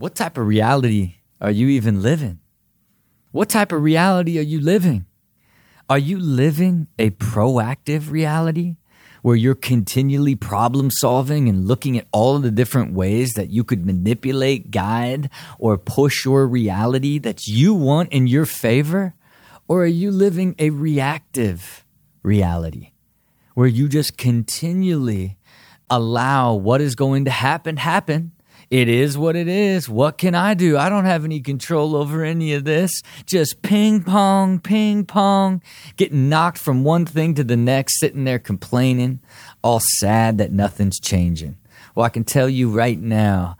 what type of reality are you even living? What type of reality are you living? Are you living a proactive reality where you're continually problem solving and looking at all the different ways that you could manipulate, guide, or push your reality that you want in your favor? Or are you living a reactive reality where you just continually allow what is going to happen happen it is what it is. What can I do? I don't have any control over any of this. Just ping pong, ping pong, getting knocked from one thing to the next, sitting there complaining, all sad that nothing's changing. Well, I can tell you right now,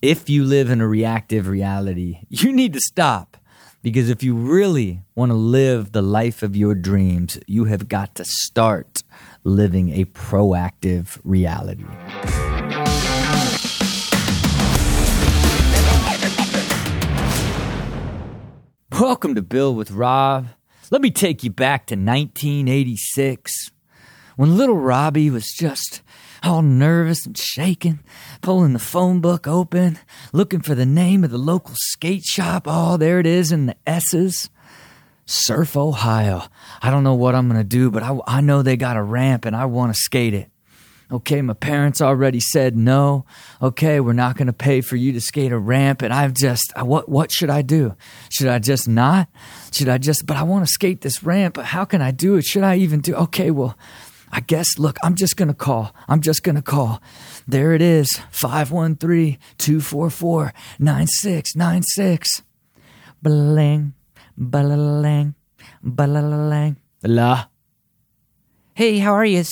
if you live in a reactive reality, you need to stop. Because if you really want to live the life of your dreams, you have got to start living a proactive reality. Welcome to Build with Rob. Let me take you back to 1986 when little Robbie was just all nervous and shaking, pulling the phone book open, looking for the name of the local skate shop. Oh, there it is in the S's. Surf, Ohio. I don't know what I'm going to do, but I, I know they got a ramp and I want to skate it. Okay, my parents already said no. Okay, we're not going to pay for you to skate a ramp. And I've just, what, what should I do? Should I just not? Should I just, but I want to skate this ramp, but how can I do it? Should I even do? Okay, well, I guess, look, I'm just going to call. I'm just going to call. There it is 513 244 9696. Bling, balang, balalang, la. Hey, how are you?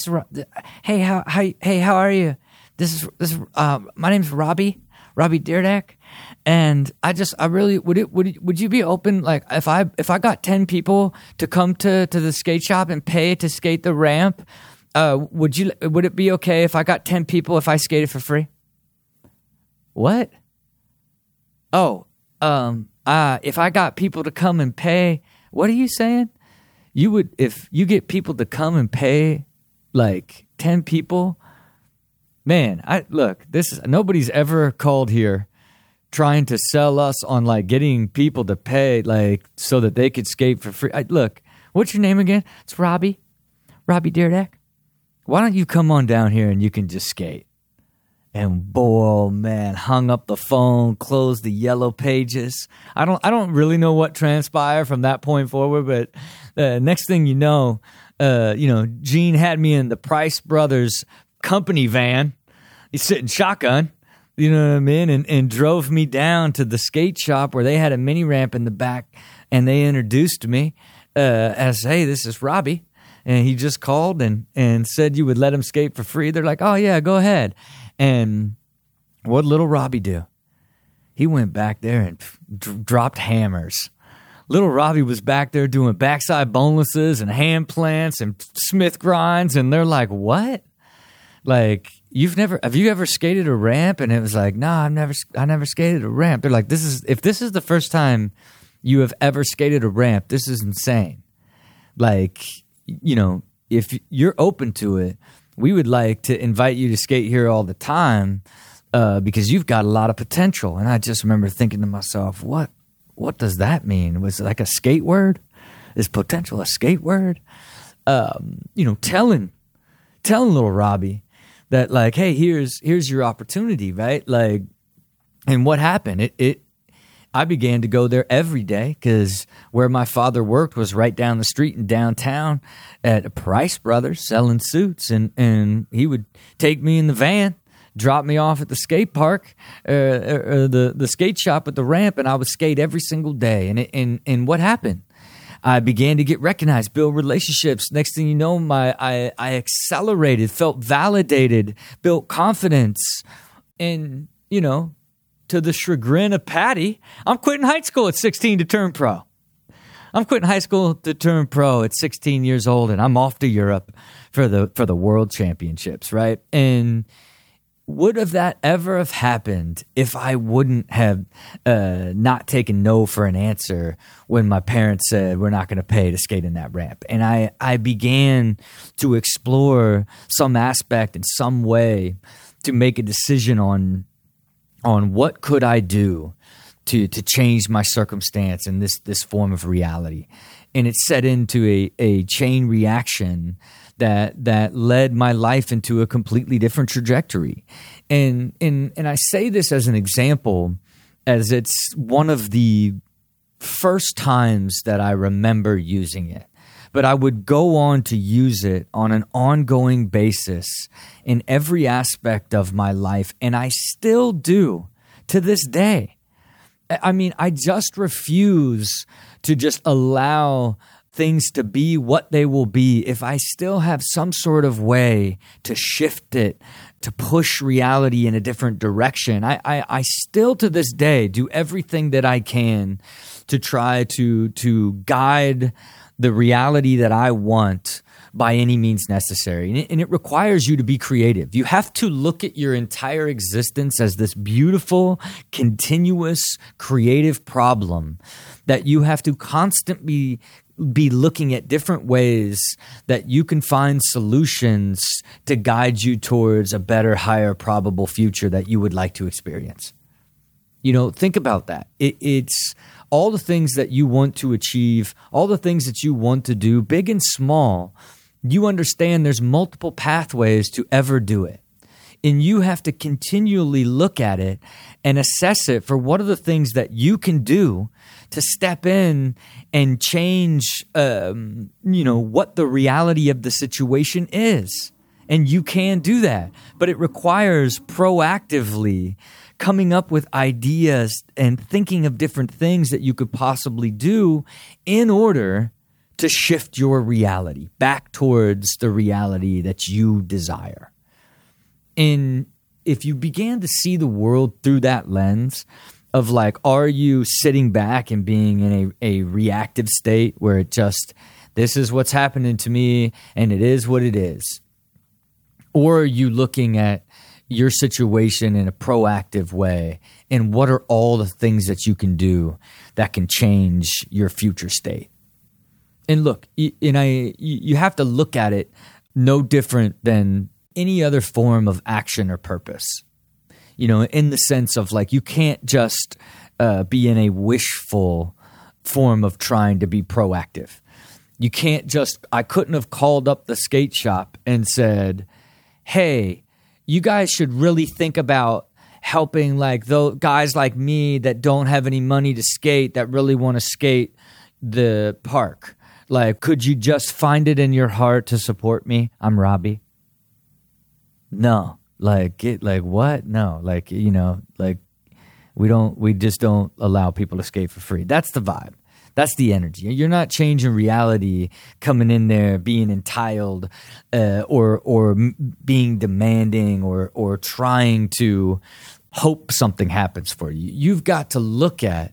hey, how, how hey, how are you? This is this. Is, uh, my name's Robbie, Robbie Dyrdek, and I just I really would it would would you be open like if I if I got ten people to come to to the skate shop and pay to skate the ramp, uh, would you would it be okay if I got ten people if I skated for free? What? Oh, um, uh, if I got people to come and pay, what are you saying? You would if you get people to come and pay like 10 people man i look this is nobody's ever called here trying to sell us on like getting people to pay like so that they could skate for free. I, look what's your name again? It's robbie. Robbie Dyrdek. Why don't you come on down here and you can just skate and boy, oh man, hung up the phone, closed the yellow pages. I don't, I don't really know what transpired from that point forward, but uh, next thing you know, uh, you know, Gene had me in the Price Brothers company van. He's sitting shotgun, you know what I mean, and and drove me down to the skate shop where they had a mini ramp in the back, and they introduced me uh, as, "Hey, this is Robbie." And he just called and, and said you would let him skate for free. They're like, oh, yeah, go ahead. And what little Robbie do? He went back there and d- dropped hammers. Little Robbie was back there doing backside bonelesses and hand plants and Smith grinds, and they're like, "What? Like you've never have you ever skated a ramp?" And it was like, "Nah, I've never I never skated a ramp." They're like, "This is if this is the first time you have ever skated a ramp, this is insane." Like you know, if you're open to it, we would like to invite you to skate here all the time uh, because you've got a lot of potential. And I just remember thinking to myself, what what does that mean? Was it like a skate word? Is potential a skate word? Um, you know, telling telling little Robbie that like, hey, here's here's your opportunity, right? Like, and what happened? It it I began to go there every day because where my father worked was right down the street in downtown at Price Brothers selling suits, and and he would take me in the van, drop me off at the skate park, uh, uh, uh the the skate shop at the ramp, and I would skate every single day. And it, and and what happened? I began to get recognized, build relationships. Next thing you know, my I, I accelerated, felt validated, built confidence, and you know to the chagrin of Patty, I'm quitting high school at 16 to turn pro. I'm quitting high school to turn pro at 16 years old, and I'm off to Europe for the for the World Championships, right? And would have that ever have happened if I wouldn't have uh, not taken no for an answer when my parents said we're not going to pay to skate in that ramp? And I I began to explore some aspect in some way to make a decision on on what could I do to to change my circumstance and this this form of reality. And it set into a, a chain reaction that that led my life into a completely different trajectory. And and and I say this as an example as it's one of the first times that I remember using it. But I would go on to use it on an ongoing basis in every aspect of my life. And I still do to this day. I mean, I just refuse to just allow things to be what they will be if I still have some sort of way to shift it, to push reality in a different direction. I, I, I still to this day do everything that I can to try to to guide the reality that I want by any means necessary. And it, and it, requires you to be creative. You have to look at your entire existence as this beautiful, continuous, creative problem that you have to constantly be looking at different ways that you can find solutions to guide you towards a better, higher probable future that you would like to experience. You know, think about that. It, it's all the things that you want to achieve, all the things that you want to do, big and small you understand there's multiple pathways to ever do it. And you have to continually look at it and assess it for what are the things that you can do to step in and change, um, you know, what the reality of the situation is. And you can do that, but it requires proactively coming up with ideas and thinking of different things that you could possibly do in order to shift your reality back towards the reality that you desire. And if you began to see the world through that lens of like, are you sitting back and being in a, a reactive state where it just, this is what's happening to me and it is what it is? Or are you looking at your situation in a proactive way? And what are all the things that you can do that can change your future state? and look, and I, you have to look at it no different than any other form of action or purpose. You know, in the sense of like you can't just uh, be in a wishful form of trying to be proactive. You can't just. I couldn't have called up the skate shop and said, "Hey, you guys should really think about." helping like those guys like me that don't have any money to skate that really want to skate the park like, could you just find it in your heart to support me? I'm Robbie. No, like, it, like what? No, like you know, like we don't, we just don't allow people to skate for free. That's the vibe. That's the energy. You're not changing reality, coming in there being entitled, uh, or or being demanding, or or trying to hope something happens for you. You've got to look at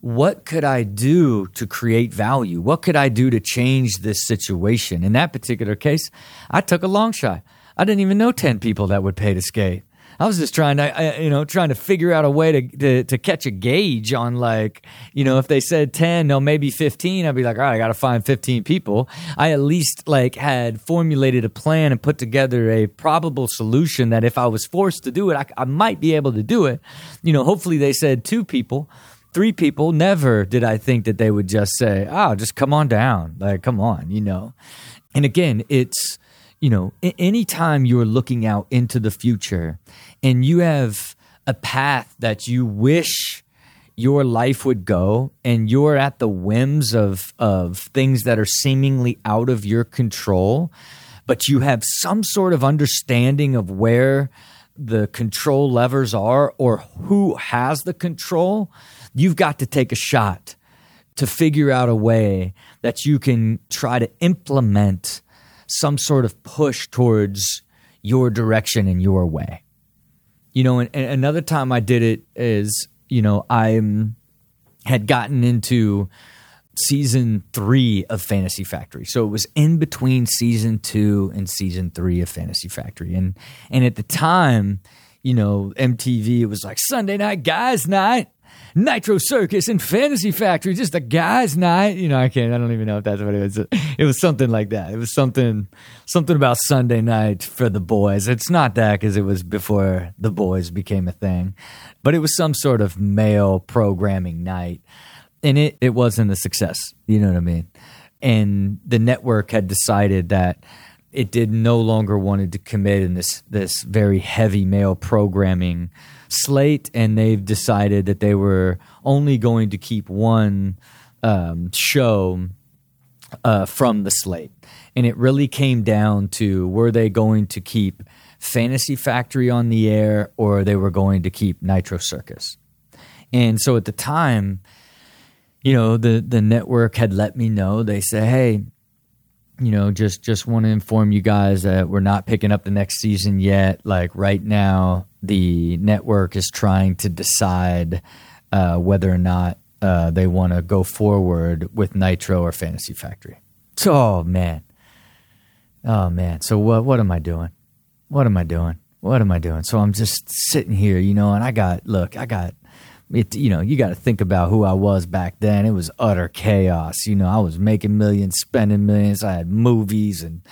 what could I do to create value? What could I do to change this situation? In that particular case, I took a long shot. I didn't even know 10 people that would pay to skate. I was just trying to, you know, trying to figure out a way to, to, to catch a gauge on like, you know, if they said 10, no, maybe 15, I'd be like, all right, I got to find 15 people. I at least like had formulated a plan and put together a probable solution that if I was forced to do it, I, I might be able to do it. You know, hopefully they said two people three people, never did I think that they would just say, oh, just come on down. Like, come on, you know. And again, it's, you know, anytime you're looking out into the future and you have a path that you wish your life would go and you're at the whims of of things that are seemingly out of your control but you have some sort of understanding of where the control levers are or who has the control You've got to take a shot to figure out a way that you can try to implement some sort of push towards your direction and your way. You know, and, and another time I did it is, you know, I um, had gotten into season three of Fantasy Factory. So it was in between season two and season three of Fantasy Factory. And and at the time, you know, MTV, it was like Sunday night guys night Nitro Circus and Fantasy Factory, just a guy's night. You know, I can't. I don't even know if that's what it was. It was something like that. It was something, something about Sunday night for the boys. It's not that because it was before the boys became a thing, but it was some sort of male programming night, and it it wasn't a success. You know what I mean? And the network had decided that it did no longer wanted to commit in this this very heavy male programming slate, and they've decided that they were only going to keep one um, show uh, from the slate, and it really came down to were they going to keep Fantasy Factory on the air or they were going to keep Nitro Circus, and so at the time. You know the the network had let me know. They say, "Hey, you know just just want to inform you guys that we're not picking up the next season yet. Like right now the network is trying to decide uh, whether or not uh, they want to go forward with nitro or fantasy factory. Oh man. Oh man. So what what am i doing? What am i doing? What am i doing? So i'm just sitting here you know and i got look i got it you know you got to think about who I was back then. It was utter chaos. You know, I was making millions, spending millions. I had movies and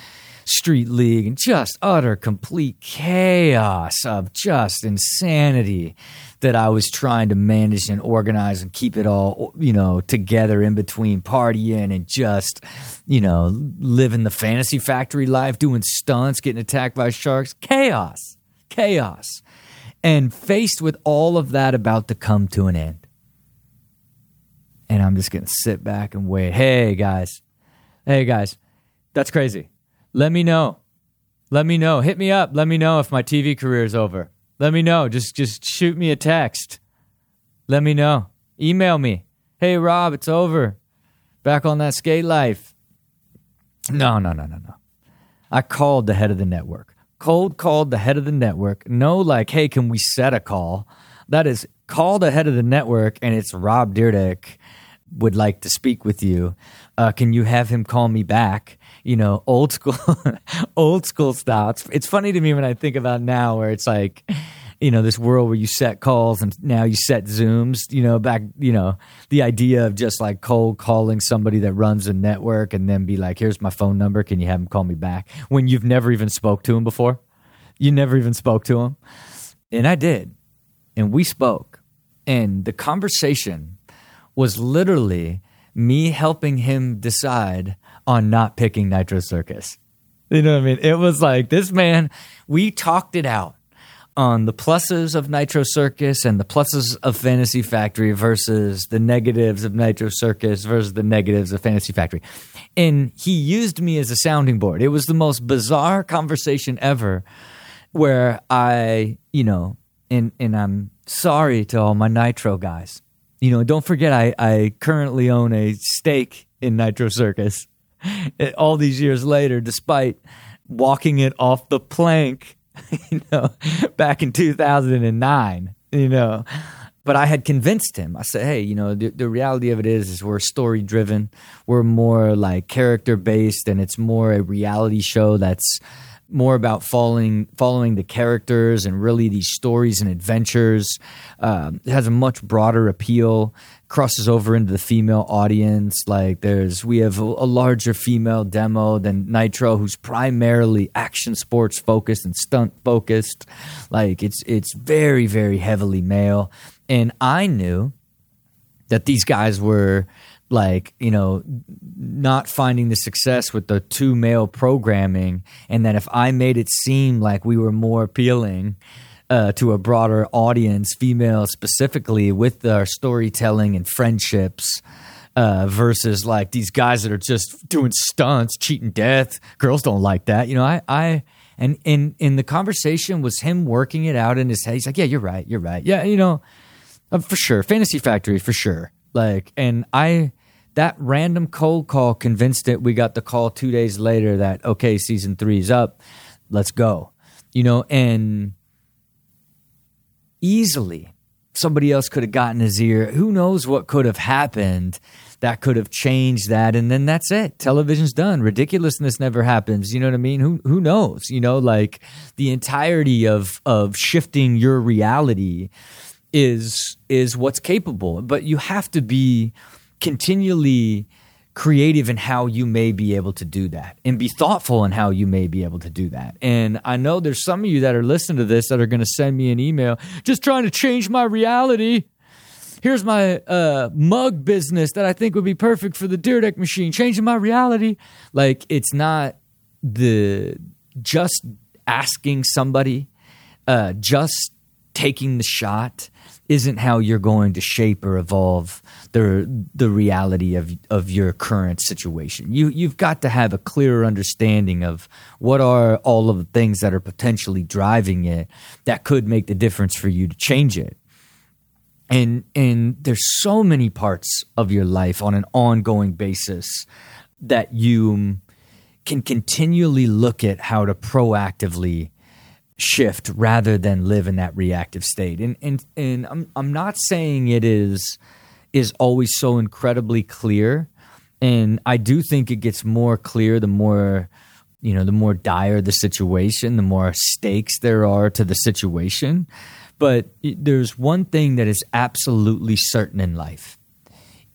street league and just utter complete chaos of just insanity that I was trying to manage and organize and keep it all, you know, together in between partying and just, you know, living the fantasy factory life, doing stunts, getting attacked by sharks. Chaos. Chaos and faced with all of that about to come to an end. And I'm just going to sit back and wait. Hey, guys. Hey, guys. That's crazy. Let me know. Let me know. Hit me up. Let me know if my TV career is over. Let me know. Just just shoot me a text. Let me know. Email me. Hey Rob, it's over. Back on that skate life. No, no, no, no, no. I called the head of the network cold called the head of the network. No, like, hey, can we set a call? That is, call the head of the network, and it's Rob Dyrdek would like to speak with you. Uh, can you have him call me back? You know, old school, old school style. It's, it's funny to me when I think about now, where it's like, you know this world where you set calls and now you set zooms you know back you know the idea of just like cold calling somebody that runs a network and then be like here's my phone number. Can you have him call me back? when you've never even spoke to him before. You never even spoke to him and i did. And we spoke. And the conversation was literally me helping him decide on not picking nitro circus. You know what i mean? It was like this man we talked it out on the pluses of Nitro Circus and the pluses of Fantasy Factory versus the negatives of Nitro Circus versus the negatives of Fantasy Factory. And he used me as a sounding board. It was the most bizarre conversation ever where I, you know, and and I'm sorry to all my Nitro guys. You know, don't forget I, I currently own a stake in Nitro Circus. All these years later, despite walking it off the plank you know, back in 2009, you know. But I had convinced him. I said, "Hey, you know, the, the reality of it is, is we're story driven. We're more like character based, and it's more a reality show that's more about following following the characters and really these stories and adventures. Um, it has a much broader appeal crosses over into the female audience. Like there's we have a, a, larger female demo than Nitro, who's primarily action sports focused and stunt focused. Like it's it's very very heavily male, and I knew that these guys were like you know not finding the success with the two male programming and that if i made it seem like we were more appealing uh, to a broader audience, female specifically, with our storytelling and friendships. Uh, versus like these guys that are just doing stunts, cheating death. Girls don't like that, you know. I, I, and in in the conversation was him working it out in his head. He's like, "Yeah, you're right, you're right. Yeah, you know, uh, for sure, Fantasy Factory for sure." Like, and I, that random cold call convinced it. We got the call two days later that okay, season three's up, let's go. You know, and easily somebody else could have gotten his ear. Who knows what could have happened that could have changed that and then that's it. Television's done. Ridiculousness never happens. You know what I mean? Who who knows? You know, like the entirety of of shifting your reality is is what's capable. But you have to be continually creative in how you may be able to do that and be thoughtful in how you may be able to do that. And I know there's some of you that are listening to this that are going to send me an email just trying to change my reality. Here's my uh, mug business that I think would be perfect for the Dyrdek machine, changing my reality. Like it's not the just asking somebody, uh, just taking the shot isn't how you're going to shape or evolve the the reality of of your current situation. You you've got to have a clearer understanding of what are all of the things that are potentially driving it that could make the difference for you to change it. And and there's so many parts of your life on an ongoing basis that you can continually look at how to proactively shift rather than live in that reactive state. And and and I'm I'm not saying it is is always so incredibly clear. And I do think it gets more clear the more you know, the more dire the situation, the more stakes there are to the situation. But there's one thing that is absolutely certain in life.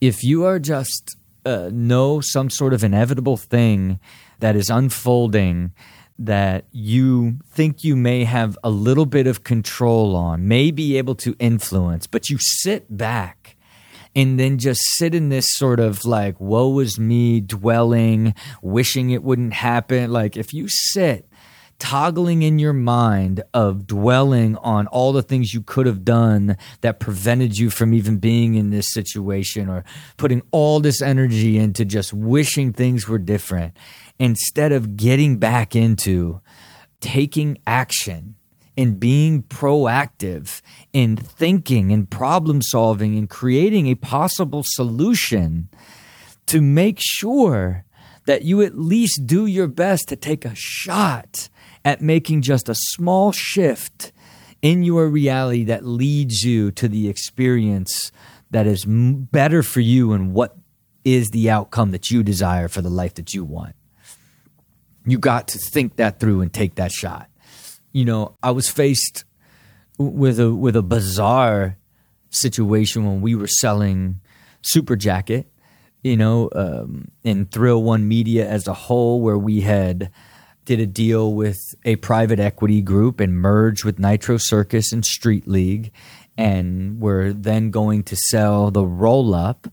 If you are just uh, know some sort of inevitable thing that is unfolding that you think you may have a little bit of control on, may be able to influence, but you sit back and then just sit in this sort of like, woe is me dwelling, wishing it wouldn't happen. Like, if you sit toggling in your mind of dwelling on all the things you could have done that prevented you from even being in this situation or putting all this energy into just wishing things were different instead of getting back into taking action and being proactive in thinking and problem solving and creating a possible solution to make sure that you at least do your best to take a shot at making just a small shift in your reality that leads you to the experience that is better for you and what is the outcome that you desire for the life that you want you got to think that through and take that shot. You know, I was faced with a with a bizarre situation when we were selling Superjacket, you know, um, in Thrill One Media as a whole, where we had did a deal with a private equity group and merged with Nitro Circus and Street League, and we're then going to sell the roll up,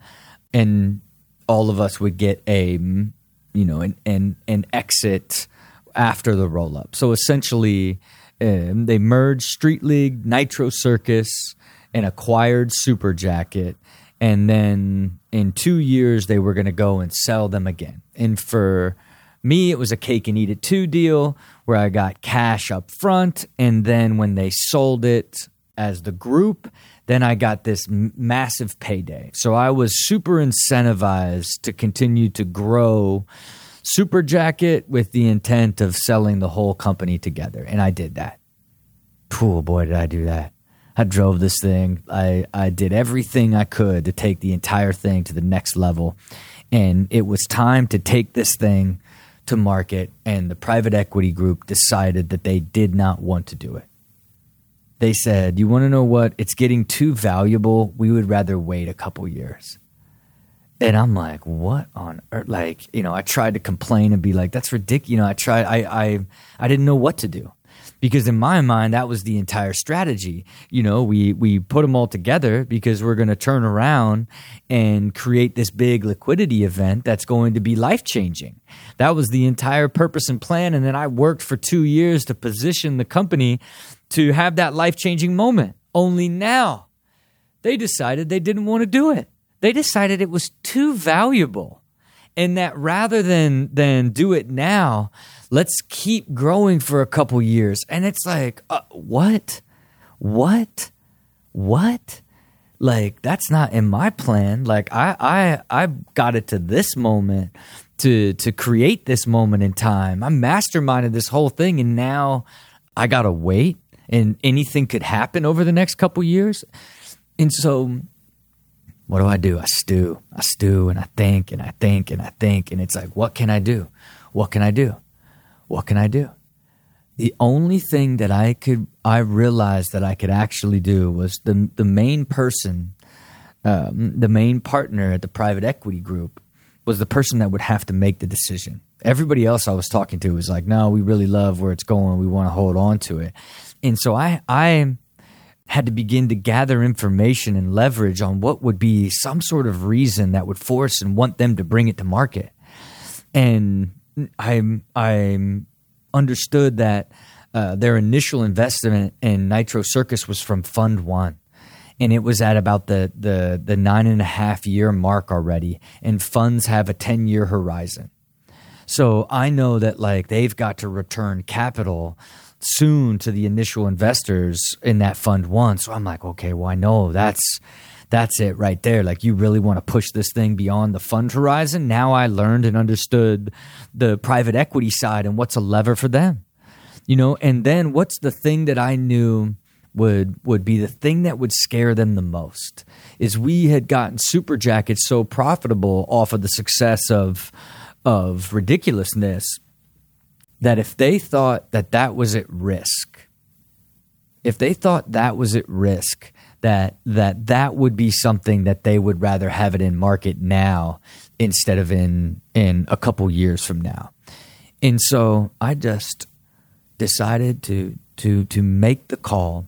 and all of us would get a you know, and and and exit after the roll up. So essentially, um, they merged Street League, Nitro Circus, and acquired Superjacket. And then in two years, they were going to go and sell them again. And for me, it was a cake and eat it too deal where I got cash up front. And then when they sold it as the group, then I got this massive payday. So I was super incentivized to continue to grow Superjacket with the intent of selling the whole company together. And I did that. Poor boy, did I do that. I drove this thing. I, I did everything I could to take the entire thing to the next level. And it was time to take this thing to market. And the private equity group decided that they did not want to do it they said, You want to know what? It's getting too valuable. We would rather wait a couple years. And I'm like, what on earth? Like, you know, I tried to complain and be like, that's ridiculous. You know, I tried, I, I, I didn't know what to do because in my mind, that was the entire strategy. You know, we, we put them all together because we're going to turn around and create this big liquidity event that's going to be life changing. That was the entire purpose and plan. And then I worked for two years to position the company to have that life changing moment. Only now they decided they didn't want to do it. They decided it was too valuable. And that rather than than do it now, let's keep growing for a couple years. And it's like, uh, what? What? What? Like that's not in my plan. Like I I I got it to this moment to to create this moment in time. I masterminded this whole thing and now I got to wait and anything could happen over the next couple years. And so, what do I do? I stew, I stew, and I think, and I think, and I think, and it's like, what can I do? What can I do? What can I do? the only thing that I could I realized that I could actually do was the the main person, um, the main partner at the private equity group was the person that would have to make the decision. Everybody else I was talking to was like, "No, we really love where it's going. We want to hold on to it." And so I I had to begin to gather information and leverage on what would be some sort of reason that would force and want them to bring it to market. And I I understood that uh, their initial investment in Nitro Circus was from Fund One, and it was at about the the the nine and a half year mark already. And funds have a ten year horizon, so I know that like they've got to return capital soon to the initial investors in that fund one. So I'm like, okay, well I know that's that's it right there. Like you really want to push this thing beyond the fund horizon. Now I learned and understood the private equity side and what's a lever for them. You know, and then what's the thing that I knew would would be the thing that would scare them the most is we had gotten Superjackets so profitable off of the success of of ridiculousness that if they thought that that was at risk if they thought that was at risk that that that would be something that they would rather have it in market now instead of in in a couple years from now. And so I just decided to to to make the call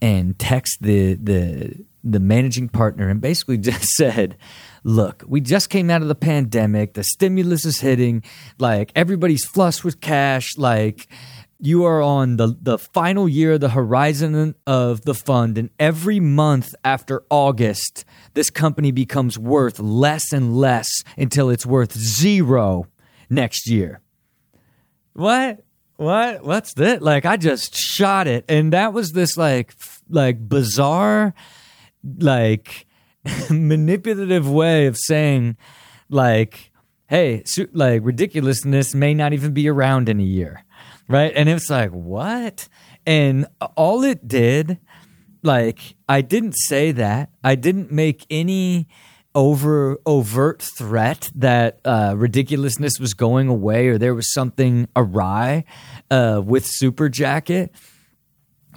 and text the the the managing partner and basically just said, look, we just came out of the pandemic, the stimulus is hitting, like everybody's flush with cash, like you are on the, the final year of the horizon of the fund, and every month after August, this company becomes worth less and less until it's worth zero next year. What? What? What's that? Like I just shot it, and that was this like like bizarre, like manipulative way of saying, like, hey, like ridiculousness may not even be around in a year right? And it was like, what? And all it did, like, I didn't say that. I didn't make any over overt threat that uh, ridiculousness was going away or there was something awry uh, with Superjacket.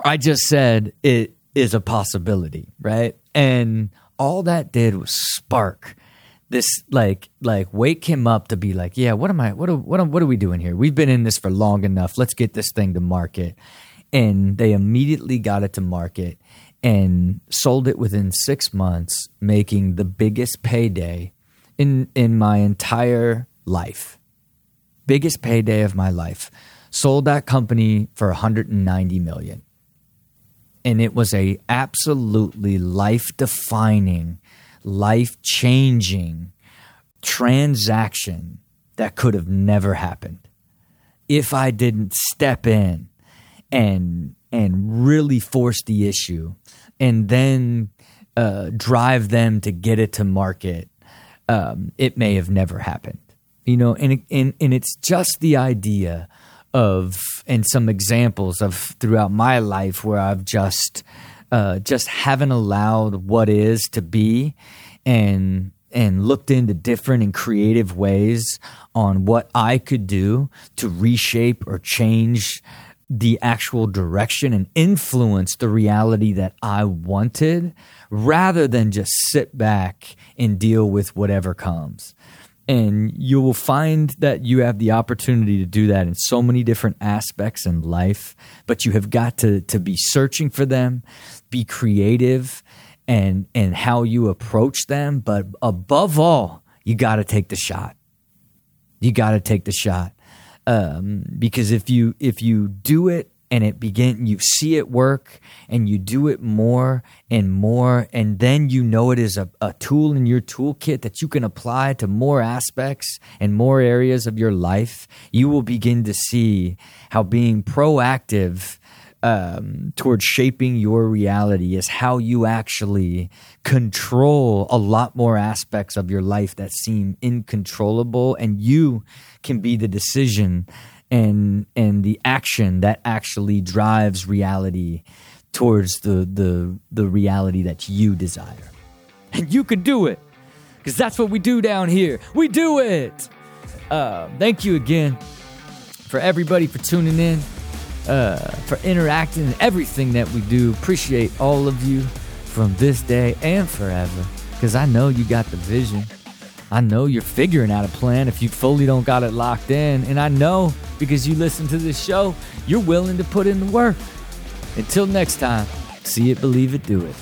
I just said it is a possibility, right? And all that did was spark this like like wake him up to be like, yeah, what am I? What are, what are, what are we doing here? We've been in this for long enough. Let's get this thing to market. And they immediately got it to market and sold it within six months, making the biggest payday in in my entire life. Biggest payday of my life. Sold that company for 190 million. And it was a absolutely life defining life changing transaction that could have never happened if I didn't step in and and really force the issue and then uh, drive them to get it to market. Um, it may have never happened, you know. And and and it's just the idea of and some examples of throughout my life where I've just uh, just haven't allowed what is to be and and looked into different and creative ways on what I could do to reshape or change the actual direction and influence the reality that I wanted rather than just sit back and deal with whatever comes. And you will find that you have the opportunity to do that in so many different aspects in life, but you have got to, to be searching for them, be creative, and and how you approach them. But above all you got to take the shot. You got to take the shot. Um, because if you if you do it and it begin you see it work and you do it more and more and then you know it is a, a tool in your toolkit that you can apply to more aspects and more areas of your life. You will begin to see how being proactive um, towards shaping your reality is how you actually control a lot more aspects of your life that seem incontrollable, and you can be the decision and and the action that actually drives reality towards the the the reality that you desire. And you can do it because that's what we do down here. We do it. Uh, thank you again for everybody for tuning in. uh, for interacting everything that we do. Appreciate all of you from this day and forever because I know you got the vision. I know you're figuring out a plan if you fully don't got it locked in. And I know because you listen to this show, you're willing to put in the work. Until next time, see it, believe it, do it.